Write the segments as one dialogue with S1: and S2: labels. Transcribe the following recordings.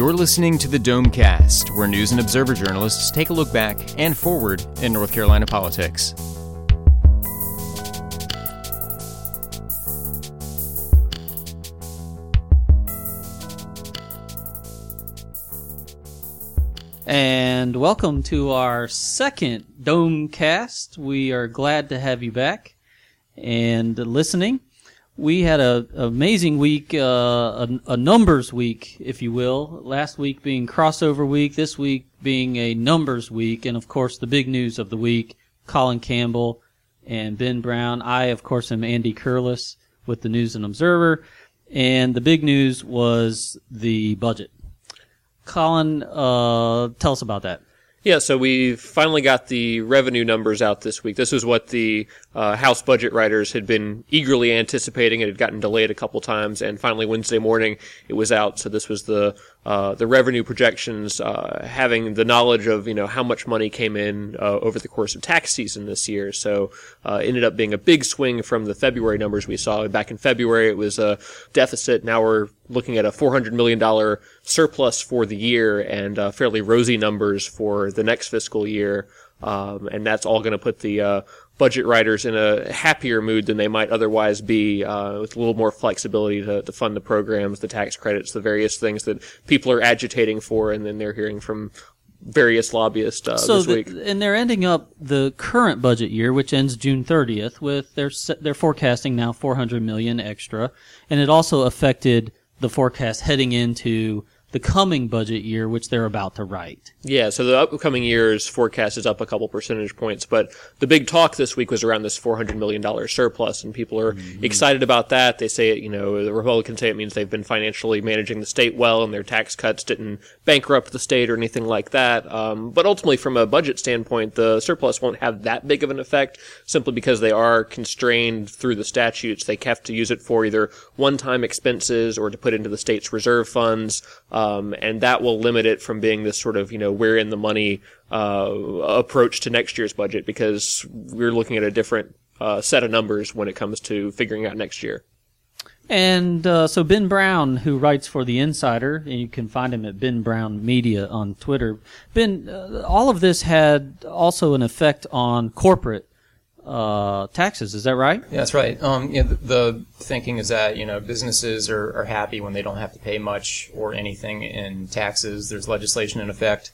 S1: You're listening to the Domecast, where news and observer journalists take a look back and forward in North Carolina politics.
S2: And welcome to our second Domecast. We are glad to have you back and listening. We had a amazing week, uh, a, a numbers week, if you will. Last week being crossover week, this week being a numbers week, and of course the big news of the week: Colin Campbell and Ben Brown. I, of course, am Andy Curliss with the News and Observer, and the big news was the budget. Colin, uh, tell us about that.
S3: Yeah, so we finally got the revenue numbers out this week. This was what the uh, House budget writers had been eagerly anticipating. It had gotten delayed a couple times, and finally Wednesday morning it was out. So this was the uh, the revenue projections, uh, having the knowledge of you know how much money came in uh, over the course of tax season this year. So uh, ended up being a big swing from the February numbers we saw back in February. It was a deficit. Now we're looking at a 400 million dollar surplus for the year and uh, fairly rosy numbers for the next fiscal year. Um, and that's all going to put the uh, budget writers in a happier mood than they might otherwise be, uh, with a little more flexibility to, to fund the programs, the tax credits, the various things that people are agitating for, and then they're hearing from various lobbyists uh,
S2: so
S3: this
S2: the-
S3: week.
S2: and they're ending up the current budget year, which ends June 30th, with their they're forecasting now 400 million extra, and it also affected the forecast heading into the coming budget year, which they're about to write.
S3: Yeah, so the upcoming year's forecast is up a couple percentage points, but the big talk this week was around this $400 million surplus, and people are excited about that. They say, it, you know, the Republicans say it means they've been financially managing the state well, and their tax cuts didn't bankrupt the state or anything like that. Um, but ultimately, from a budget standpoint, the surplus won't have that big of an effect, simply because they are constrained through the statutes. They have to use it for either one-time expenses or to put into the state's reserve funds, um, and that will limit it from being this sort of, you know, we're in the money uh, approach to next year's budget because we're looking at a different uh, set of numbers when it comes to figuring out next year.
S2: And uh, so Ben Brown, who writes for the Insider, and you can find him at Ben Brown Media on Twitter. Ben, uh, all of this had also an effect on corporate uh, taxes. Is that right?
S4: Yeah, that's right. Um, yeah, the, the thinking is that you know businesses are, are happy when they don't have to pay much or anything in taxes. There's legislation in effect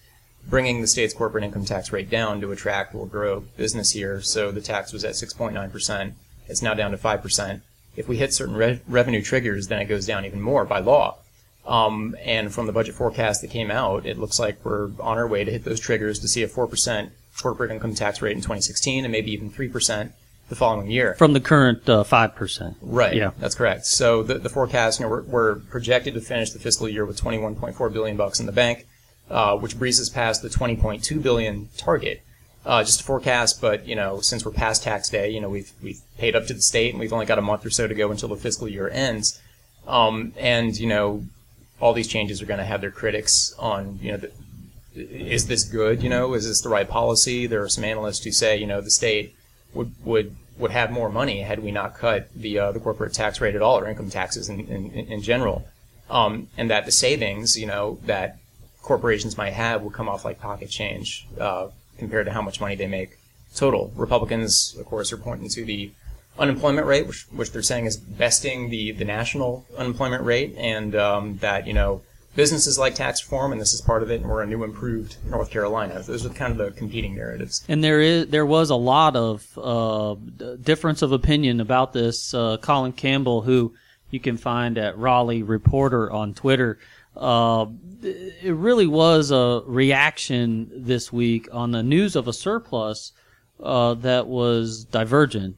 S4: bringing the state's corporate income tax rate down to attract or grow business here. So the tax was at 6.9 percent. It's now down to five percent. If we hit certain re- revenue triggers, then it goes down even more by law. Um, and from the budget forecast that came out, it looks like we're on our way to hit those triggers to see a four percent corporate income tax rate in 2016 and maybe even three percent the following year.
S2: From the current uh, five percent.
S4: Right.
S2: Yeah.
S4: That's correct. So the, the forecast, you know, we're, we're projected to finish the fiscal year with 21.4 billion bucks in the bank, uh, which breezes past the 20.2 billion target. Uh, just a forecast, but you know, since we're past tax day, you know, we've we've paid up to the state, and we've only got a month or so to go until the fiscal year ends. Um, and you know, all these changes are going to have their critics on, you know, the, is this good? You know, is this the right policy? There are some analysts who say, you know, the state would would would have more money had we not cut the uh, the corporate tax rate at all or income taxes in in, in general, um, and that the savings, you know, that corporations might have will come off like pocket change uh, compared to how much money they make total. Republicans, of course, are pointing to the unemployment rate, which, which they're saying is besting the, the national unemployment rate, and um, that you know businesses like tax reform, and this is part of it, and we're a new improved North Carolina. Those are kind of the competing narratives.
S2: And there is there was a lot of uh, difference of opinion about this. Uh, Colin Campbell, who you can find at Raleigh Reporter on Twitter, uh, it really was a reaction this week on the news of a surplus uh, that was divergent.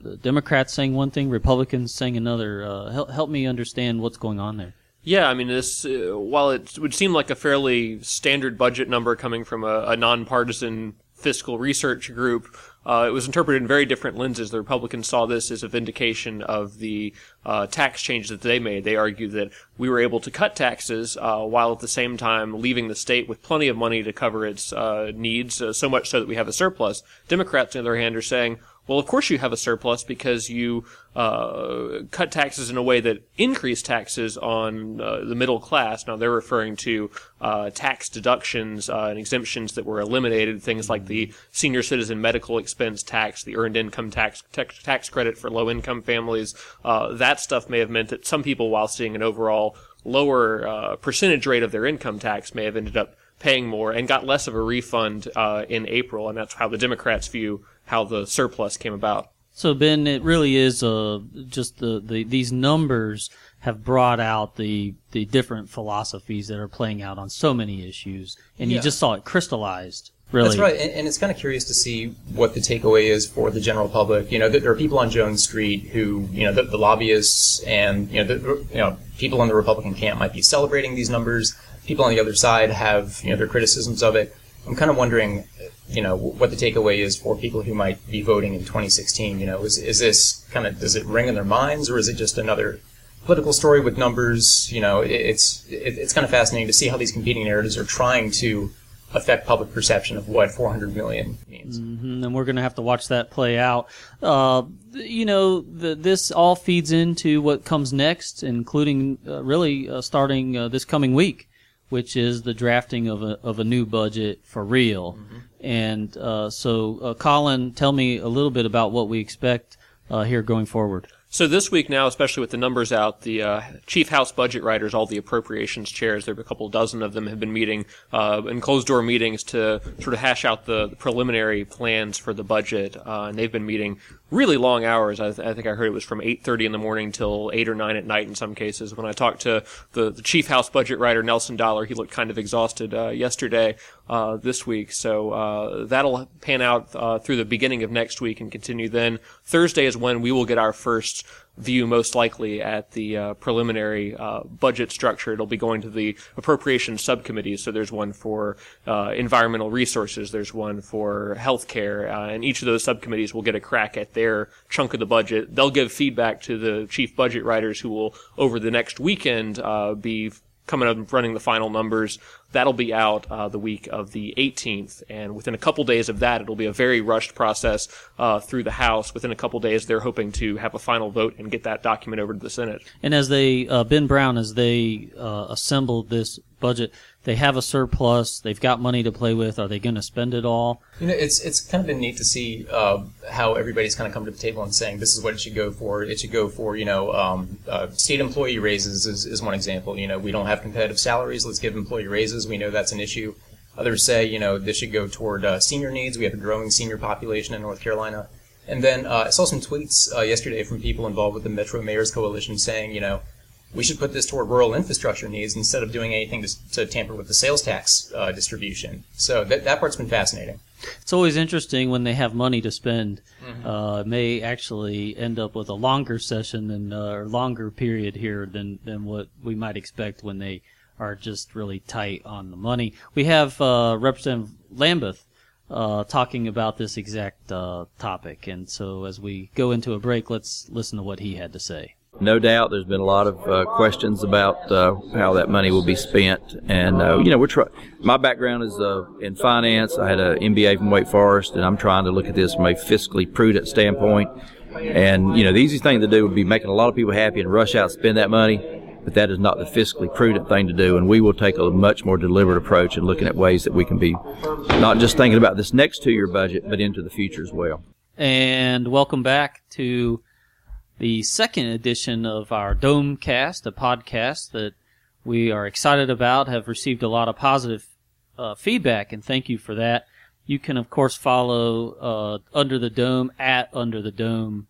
S2: The Democrats saying one thing, Republicans saying another. Uh, help, help me understand what's going on there.
S3: Yeah, I mean, this uh, while it would seem like a fairly standard budget number coming from a, a nonpartisan fiscal research group, uh, it was interpreted in very different lenses. The Republicans saw this as a vindication of the uh, tax changes that they made. They argued that we were able to cut taxes uh, while at the same time leaving the state with plenty of money to cover its uh, needs, uh, so much so that we have a surplus. Democrats, on the other hand, are saying, Well, of course you have a surplus because you uh, cut taxes in a way that increased taxes on uh, the middle class. Now they're referring to uh, tax deductions uh, and exemptions that were eliminated, things like the senior citizen medical expense tax, the earned income tax tax, credit for low income families. Uh, that stuff may have meant that some people, while seeing an overall lower uh, percentage rate of their income tax, may have ended up paying more and got less of a refund in April, and that's how the Democrats view how the surplus came about.
S2: So Ben, it really is uh, just the, the these numbers have brought out the the different philosophies that are playing out on so many issues, and
S4: Yeah.
S2: you just saw it crystallized. Really,
S4: That's right, and, and it's kind of curious to see what the takeaway is for the general public. You know, there there are people on Jones Street who, you know, the, the lobbyists and you know, the, you know, people in the Republican camp might be celebrating these numbers. People on the other side have, you know, their criticisms of it. I'm kind of wondering, you know, what the takeaway is for people who might be voting in 2016. You know, is is this kind of does it ring in their minds, or is it just another political story with numbers? You know, it, it's it, it's kind of fascinating to see how these competing narratives are trying to affect public perception of what 400 million means.
S2: Mhm, and we're going to have to watch that play out. Uh, you know, the, this all feeds into what comes next, including uh, really uh, starting uh, this coming week, which is the drafting of a of a new budget for real. And uh, so, uh, Colin, tell me a little bit about what we expect uh, here going forward.
S3: So this week now, especially with the numbers out, the uh, chief House budget writers, all the appropriations chairs, there a couple dozen of them, have been meeting uh, in closed door meetings to sort of hash out the, preliminary plans for the budget, uh, and they've been meeting really long hours. I, th- I think I heard it was from 8:30 in the morning till 8 or 9 at night in some cases. When I talked to the, the chief House budget writer Nelson Dollar, he looked kind of exhausted uh, yesterday. Uh, this week, so uh, that'll pan out uh, through the beginning of next week and continue. Then Thursday is when we will get our first view, most likely at the uh, preliminary uh, budget structure. It'll be going to the appropriations subcommittees. So there's one for uh, environmental resources, there's one for healthcare, uh, and each of those subcommittees will get a crack at their chunk of the budget. They'll give feedback to the chief budget writers, who will over the next weekend uh, be coming up and running the final numbers. That'll be out uh, the week of the 18th, and within a couple days of that, it'll be a very rushed process uh, through the House. Within a couple days, they're hoping to have a final vote and get that document over to the Senate.
S2: And as they, uh, Ben Brown, as they uh, assembled this budget, they have a surplus. They've got money to play with. Are they going to spend it all?
S4: You know, it's it's kind of been neat to see uh, how everybody's kind of come to the table and saying this is what it should go for. It should go for you know um, uh, state employee raises is, is one example. You know, we don't have competitive salaries. Let's give employee raises. We know that's an issue. Others say you know this should go toward uh, senior needs. We have a growing senior population in North Carolina. And then uh, I saw some tweets uh, yesterday from people involved with the Metro Mayors Coalition saying, you know, we should put this toward rural infrastructure needs instead of doing anything to, to tamper with the sales tax uh, distribution. So that, that part's been fascinating.
S2: It's always interesting when they have money to spend.
S4: Mm-hmm.
S2: Uh, may actually end up with a longer session than uh, or longer period here than than what we might expect when they are just really tight on the money. We have uh, Representative Lambeth uh, talking about this exact uh, topic, and so as we go into a break, let's listen to what he had to say.
S5: No doubt, there's been a lot of uh, questions about uh, how that money will be spent, and uh, you know, we're try- My background is uh, in finance. I had an MBA from Wake Forest, and I'm trying to look at this from a fiscally prudent standpoint. And you know, the easiest thing to do would be making a lot of people happy and rush out and spend that money, but that is not the fiscally prudent thing to do. And we will take a much more deliberate approach in looking at ways that we can be not just thinking about this next two-year budget, but into the future as well.
S2: And welcome back to the second edition of our Domecast, a podcast that we are excited about, have received a lot of positive uh, feedback, and thank you for that. You can, of course, follow uh, Under the Dome at Under the Dome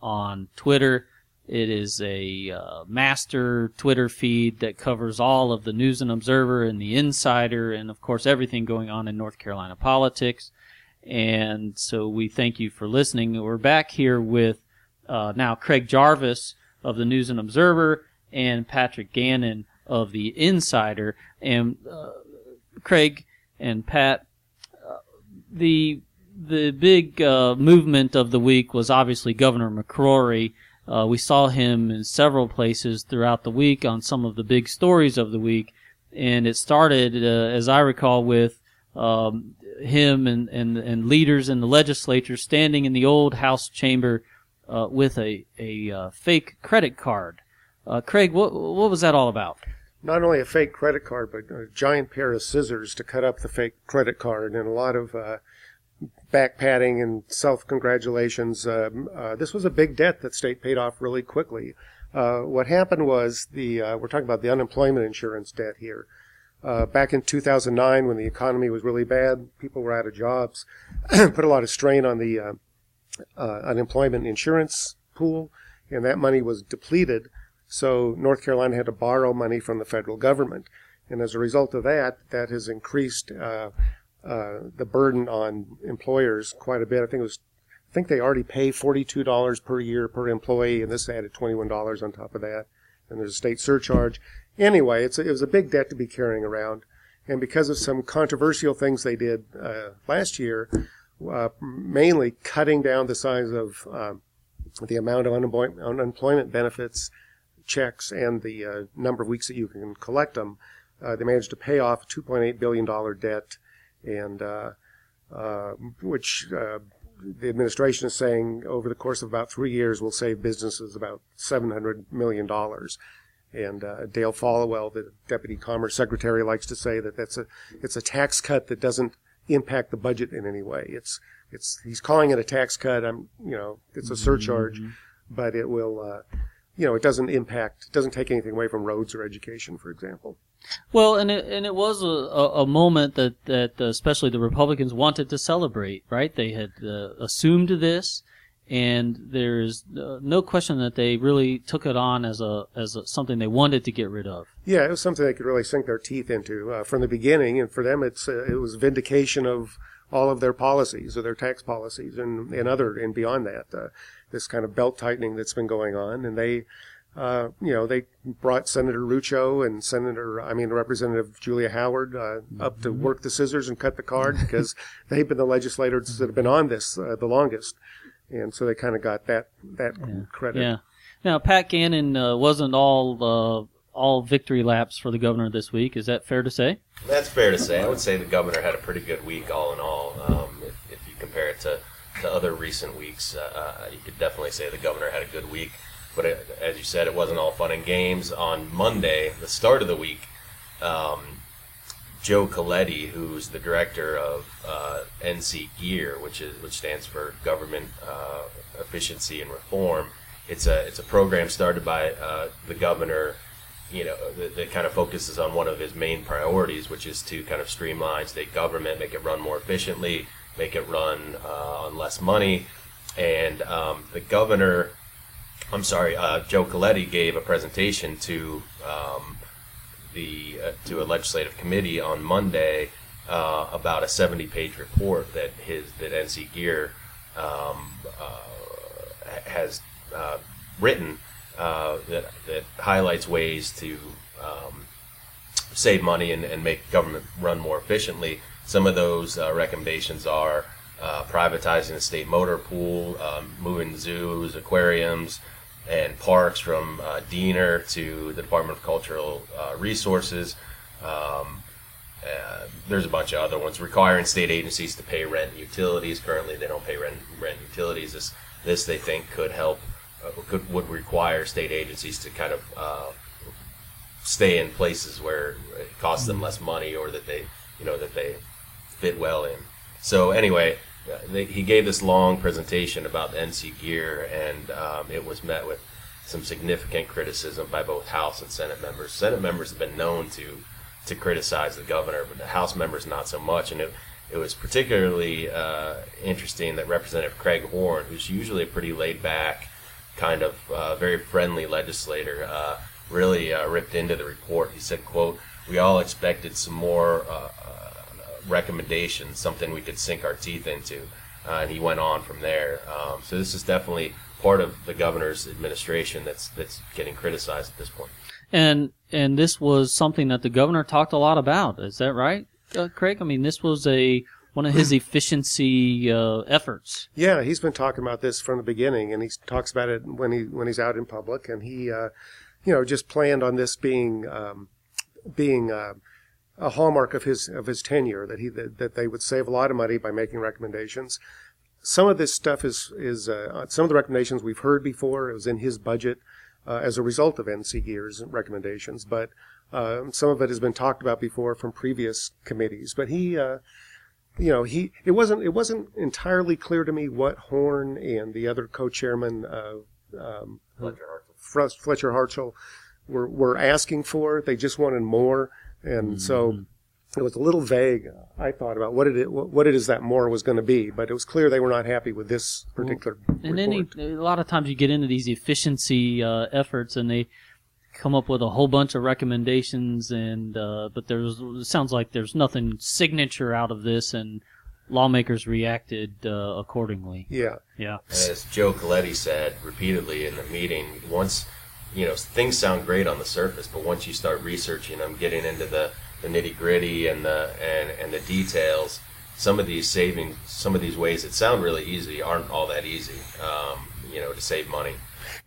S2: on Twitter. It is a uh, master Twitter feed that covers all of the News and Observer and the Insider, and of course everything going on in North Carolina politics. And so we thank you for listening. We're back here with uh, now Craig Jarvis of the News and Observer and Patrick Gannon of the Insider. And uh, Craig and Pat, uh, the the big uh, movement of the week was obviously Governor McCrory. Uh, we saw him in several places throughout the week on some of the big stories of the week, and it started, uh, as I recall, with um, him and, and and leaders in the legislature standing in the old House chamber uh, with a a uh, fake credit card. Uh, Craig, what what was that all about?
S6: Not only a fake credit card, but a giant pair of scissors to cut up the fake credit card, and a lot of uh, back patting and self congratulations. Um, uh, this was a big debt that state paid off really quickly. Uh, what happened was the uh, we're talking about the unemployment insurance debt here. Uh, back in 2009, when the economy was really bad, people were out of jobs, put a lot of strain on the uh, uh, unemployment insurance pool, and that money was depleted. So North Carolina had to borrow money from the federal government, and as a result of that, that has increased uh, uh, the burden on employers quite a bit. I think it was, I think they already pay forty-two dollars per year per employee, and this added twenty-one dollars on top of that. And there's a state surcharge. Anyway, it's a, it was a big debt to be carrying around, and because of some controversial things they did uh, last year, uh, mainly cutting down the size of uh, the amount of unemployment, benefits checks and the uh, number of weeks that you can collect them, uh, they managed to pay off a $2.8 billion debt and uh, uh, which the administration is saying over the course of about three years will save businesses about $700 million. And uh, Dale Folwell, the deputy commerce secretary, likes to say that that's a it's a tax cut that doesn't impact the budget in any way. It's it's he's calling it a tax cut. I'm you know it's a surcharge, but it will uh, you know it doesn't impact doesn't take anything away from roads or education, for example.
S2: Well, and it, and it was a, a, a moment that that uh, especially the Republicans wanted to celebrate. Right? They had uh, assumed this, and there's uh, no question that they really took it on as a as a, something they wanted to get rid of.
S6: Yeah, it was something they could really sink their teeth into uh, from the beginning, and for them, it's uh, it was vindication of all of their policies, or their tax policies, and and other and beyond that, uh, this kind of belt tightening that's been going on, and they. Uh, you know, they brought Senator Rucho and Senator, I mean, Representative Julia Howard uh, up to work the scissors and cut the card because they've been the legislators that have been on this uh, the longest, and so they kind of got that that credit.
S2: Yeah. Now, Pat Gannon uh, wasn't all uh, all victory laps for the governor this week. Is that fair to say?
S7: That's fair to say. I would say the governor had a pretty good week, all in all. Um, if, if you compare it to, to other recent weeks, uh, uh, you could definitely say the governor had a good week. But it, as you said, it wasn't all fun and games. On Monday, the start of the week, um, Joe Coletti, who's the director of uh, NC Gear, which is which stands for Government uh, Efficiency and Reform. It's a it's a program started by uh, the governor you know, that, that, kind of focuses on one of his main priorities, which is to kind of streamline state government, make it run more efficiently, make it run uh, on less money. And um, the governor, I'm sorry, uh, Joe Coletti gave a presentation to um, the uh, to a legislative committee on Monday uh, about a 70-page report that his that NC Gear um, uh, has uh, written uh, that that highlights ways to um, save money and, and make government run more efficiently. Some of those recommendations are privatizing the state motor pool, um, moving zoos, aquariums, and parks from uh, DENR to the Department of Cultural uh, Resources. Um, uh, there's a bunch of other ones requiring state agencies to pay rent and utilities. Currently, they don't pay rent, rent and utilities. This, this they think could help uh, could would require state agencies to kind of uh, stay in places where it costs them less money or that they you know that they fit well in. So anyway, they, he gave this long presentation about the NC gear, and um, it was met with some significant criticism by both House and Senate members. Senate members have been known to to criticize the governor, but the House members not so much, and it. It was particularly uh, interesting that Representative Craig Horn, who's usually a pretty laid back, kind of uh, very friendly legislator, uh, really uh, ripped into the report. He said, "quote We all expected some more uh, recommendations, something we could sink our teeth into," and he went on from there. Um, so this is definitely part of the governor's administration that's that's getting criticized at this point.
S2: And and this was something that the governor talked a lot about. Is that right, uh, Craig? I mean, this was a one of his efficiency uh, efforts.
S6: Yeah, he's been talking about this from the beginning, and he talks about it when he when he's out in public, and he, uh, you know, just planned on this being um, being uh, a hallmark of his of his tenure that he that, that they would save a lot of money by making recommendations. Some of this stuff is is uh, some of the recommendations we've heard before. It was in his budget uh, as a result of NC Gear's recommendations, but uh, some of it has been talked about before from previous committees. But he, uh, you know, he it wasn't it wasn't entirely clear to me what Horn and the other co-chairman uh, um,
S7: Fletcher
S6: Fletcher Hartsell were were asking for. They just wanted more, and so it was a little vague. I thought about what it what it is that more was going to be, but it was clear they were not happy with this particular.
S2: And then
S6: report.
S2: he, a lot of times you get into these efficiency uh, efforts, and they come up with a whole bunch of recommendations, and uh, but there's it sounds like there's nothing signature out of this, and lawmakers reacted uh, accordingly.
S6: yeah,
S2: Yeah.
S7: As Joe Coletti said repeatedly in the meeting, once you know things sound great on the surface, but once you start researching them, getting into the, the nitty gritty and the and, and the details, some of these savings, some of these ways that sound really easy aren't all that easy. Um, you know, to save money.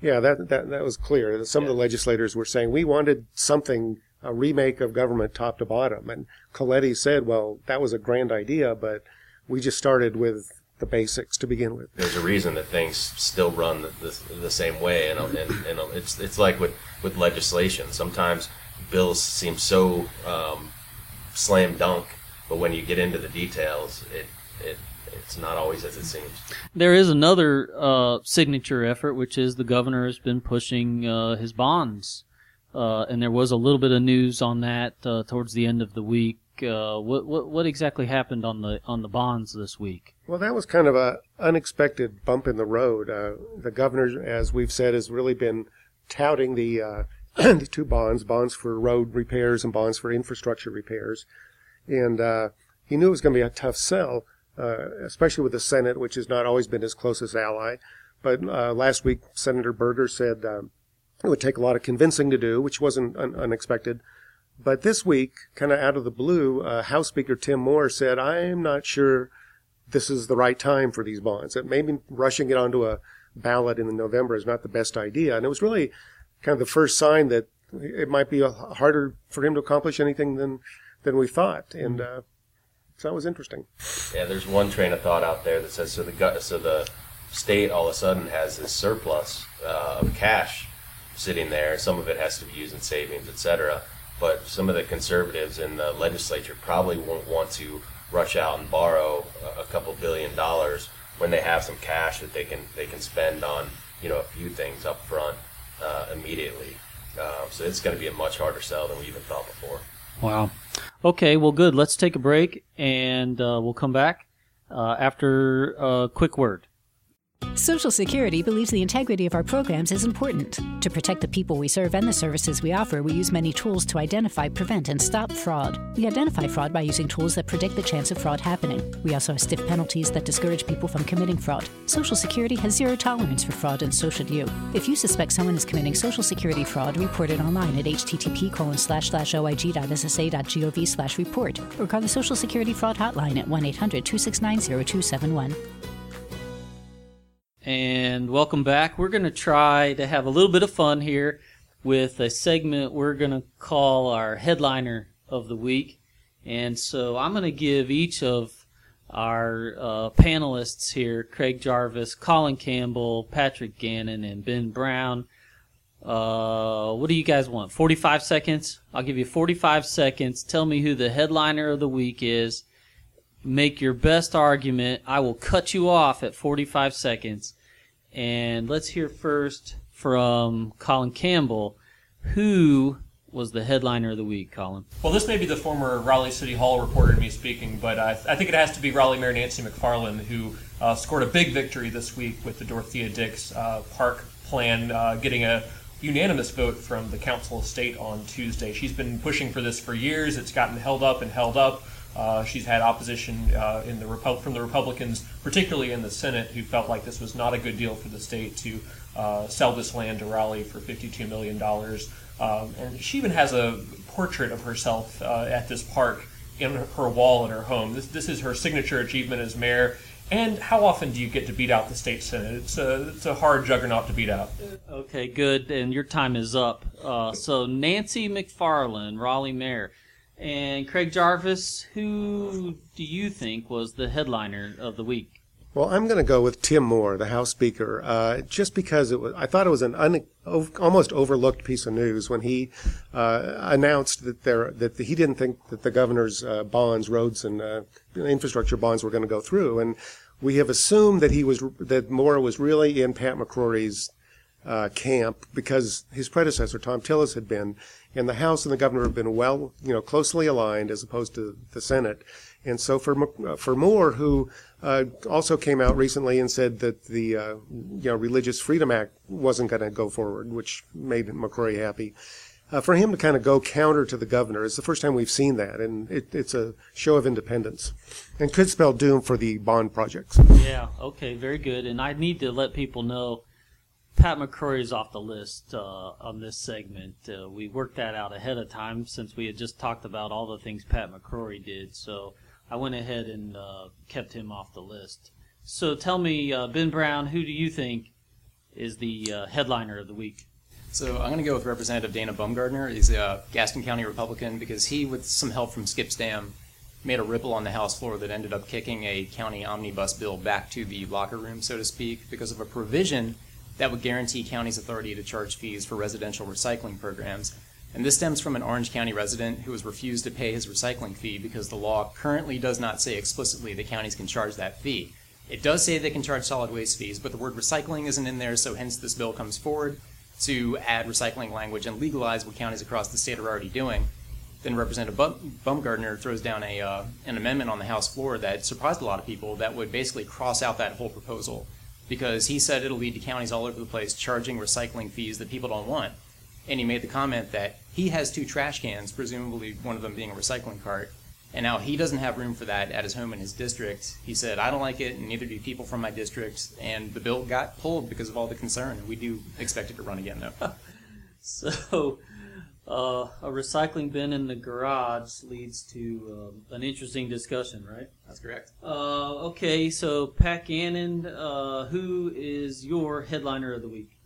S6: yeah, that that that was clear. Some of the legislators were saying we wanted something a remake of government top to bottom, and Coletti said, "Well, that was a grand idea, but we just started with the basics to begin with."
S7: There's a reason that things still run the, the, the same way, and, and and it's it's like with with legislation. Sometimes bills seem so um, slam dunk, but when you get into the details, it it it's not always as it seems.
S2: There is another uh, signature effort, which is the governor has been pushing uh, his bonds, uh, and there was a little bit of news on that uh, towards the end of the week. Uh, what, what what exactly happened on the on the bonds this week?
S6: Well, that was kind of a unexpected bump in the road. Uh, the governor, as we've said, has really been touting the uh, the two bonds: bonds for road repairs and bonds for infrastructure repairs. And uh, he knew it was going to be a tough sell, uh, especially with the Senate, which has not always been his closest ally. But uh, last week, Senator Berger said um, it would take a lot of convincing to do, which wasn't un- unexpected. But this week, kind of out of the blue, uh, House Speaker Tim Moore said, "I'm not sure." this is the right time for these bonds. That maybe rushing it onto a ballot in November is not the best idea. And it was really kind of the first sign that it might be harder for him to accomplish anything than than we thought. And uh, so that was interesting.
S7: Yeah, there's one train of thought out there that says so the so the state all of a sudden has this surplus uh, of cash sitting there. Some of it has to be used in savings, etc. But some of the conservatives in the legislature probably won't want to rush out and borrow a, couple billion dollars when they have some cash that they can they can spend on you know a few things up front uh, immediately. Um, so it's going to be a much harder sell than we even thought before.
S2: Wow. Okay, well, good. Let's take a break, and uh, we'll come back uh, after a quick word.
S8: Social Security believes the integrity of our programs is important. To protect the people we serve and the services we offer, we use many tools to identify, prevent, and stop fraud. We identify fraud by using tools that predict the chance of fraud happening. We also have stiff penalties that discourage people from committing fraud. Social Security has zero tolerance for fraud, and so should you. If you suspect someone is committing Social Security fraud, report it online at http oig.ssa.gov slash report or call the Social Security Fraud Hotline at 1 800 269 0271.
S2: And welcome back. We're going to try to have a little bit of fun here with a segment we're going to call our headliner of the week. And so I'm going to give each of our uh, panelists here, Craig Jarvis, Colin Campbell, Patrick Gannon, and Ben Brown. Uh, what do you guys want? 45 seconds? I'll give you 45 seconds. Tell me who the headliner of the week is. Make your best argument. I will cut you off at 45 seconds. And let's hear first from Colin Campbell. Who was the headliner of the week, Colin?
S3: Well, this may be the former Raleigh City Hall reporter in me speaking, but I, I think it has to be Raleigh Mayor Nancy McFarlane, who uh, scored a big victory this week with the Dorothea Dix uh, Park plan, uh, getting a unanimous vote from the Council of State on Tuesday. She's been pushing for this for years. It's gotten held up and held up. Uh, she's had opposition uh, in the Repu- from the Republicans, particularly in the Senate, who felt like this was not a good deal for the state to uh, sell this land to Raleigh for $52 million. Um, and she even has a portrait of herself uh, at this park in her wall in her home. This, this is her signature achievement as mayor. And how often do you get to beat out the state senate? It's a, it's a hard juggernaut to beat out.
S2: Okay, good. And your time is up. Uh, so Nancy McFarlane, Raleigh Mayor. And Craig Jarvis, who do you think was the headliner of the week?
S6: Well, I'm going to go with Tim Moore, the House Speaker, uh, just because it was. I thought it was an un, almost overlooked piece of news when he uh, announced that there that he didn't think that the governor's uh, bonds, roads, and uh, infrastructure bonds were going to go through, and we have assumed that he was that Moore was really in Pat McCrory's uh, camp because his predecessor Thom Tillis had been, and the House and the governor have been well, you know, closely aligned as opposed to the Senate. And so for uh, for Moore, who uh, also came out recently and said that the uh, you know Religious Freedom Act wasn't going to go forward, which made McCrory happy. Uh, for him to kind of go counter to the governor is the first time we've seen that, and it, it's a show of independence, and could spell doom for the bond projects.
S2: Yeah. Okay. Very good. And I need to let people know Pat McCrory is off the list uh, on this segment. Uh, we worked that out ahead of time since we had just talked about all the things Pat McCrory did. So I went ahead and uh, kept him off the list. So tell me, uh, Ben Brown, who do you think is the uh, headliner of the week?
S4: So I'm going to go with Representative Dana Bumgardner. He's a Gaston County Republican because he, with some help from Skip Stam, made a ripple on the House floor that ended up kicking a county omnibus bill back to the locker room, so to speak, because of a provision that would guarantee counties' authority to charge fees for residential recycling programs. And this stems from an Orange County resident who has refused to pay his recycling fee because the law currently does not say explicitly that counties can charge that fee. It does say they can charge solid waste fees, but the word recycling isn't in there, so hence this bill comes forward to add recycling language and legalize what counties across the state are already doing. Then Representative Bumgardner throws down a, uh, an amendment on the House floor that surprised a lot of people that would basically cross out that whole proposal because he said it'll lead to counties all over the place charging recycling fees that people don't want and he made the comment that he has two trash cans, presumably one of them being a recycling cart, and now he doesn't have room for that at his home in his district. He said, I don't like it, and neither do people from my district. And the bill got pulled because of all the concern. We do expect it to run again, though.
S2: so, uh, a recycling bin in the garage leads to uh, an interesting discussion, right?
S4: That's correct.
S2: Uh, okay, so Pat Gannon, uh, who is your headliner of the week?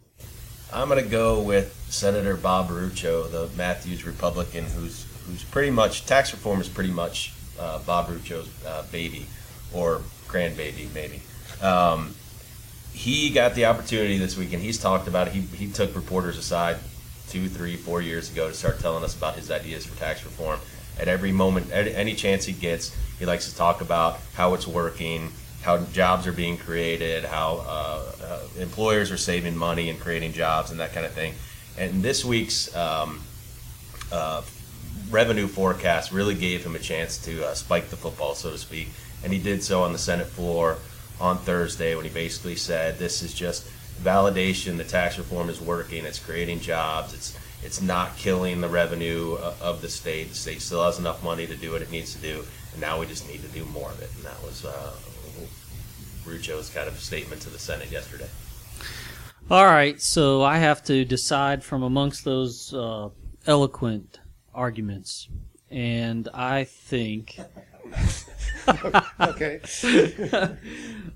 S7: I'm going to go with Senator Bob Rucho, the Matthews Republican, who's who's pretty much tax reform is pretty much uh, Bob Rucho's uh, baby or grandbaby, maybe. Um, he got the opportunity this week, and he's talked about it. He, he took reporters aside two, three, four years ago to start telling us about his ideas for tax reform. At every moment, at any chance he gets, he likes to talk about how it's working, how jobs are being created, how uh, uh, employers are saving money and creating jobs, and that kind of thing. And this week's um, uh, revenue forecast really gave him a chance to uh, spike the football, so to speak. And he did so on the Senate floor on Thursday when he basically said, "This is just validation. The tax reform is working. It's creating jobs. It's it's not killing the revenue uh, of the state. The state still has enough money to do what it needs to do, and now we just need to do more of it." And that was uh, Rucho's kind of statement to the Senate yesterday.
S2: All right, so I have to decide from amongst those uh, eloquent arguments, and I think.
S6: okay.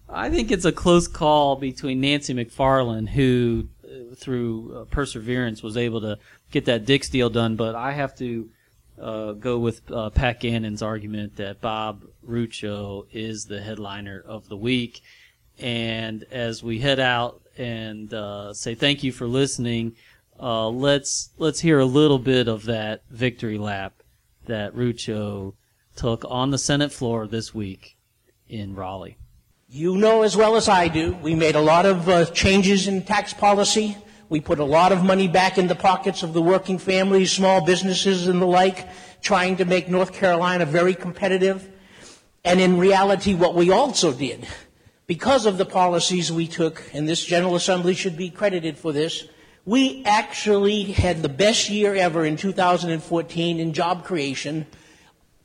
S2: I think it's a close call between Nancy McFarlane, who uh, through uh, perseverance was able to get that Dix deal done, but I have to uh, go with uh, Pat Gannon's argument that Bob Rucho is the headliner of the week. And as we head out and uh, say thank you for listening, uh, let's let's hear a little bit of that victory lap that Rucho took on the Senate floor this week in Raleigh.
S9: You know as well as I do, we made a lot of uh, changes in tax policy. We put a lot of money back in the pockets of the working families, small businesses, and the like, trying to make North Carolina very competitive. And in reality, what we also did, because of the policies we took, and this General Assembly should be credited for this, we actually had the best year ever in 2014 in job creation,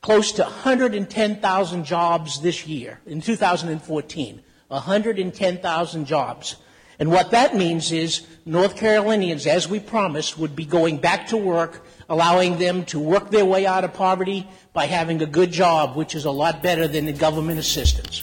S9: close to 110,000 jobs this year, in 2014. 110,000 jobs. And what that means is North Carolinians, as we promised, would be going back to work, allowing them to work their way out of poverty by having a good job, which is a lot better than the government assistance.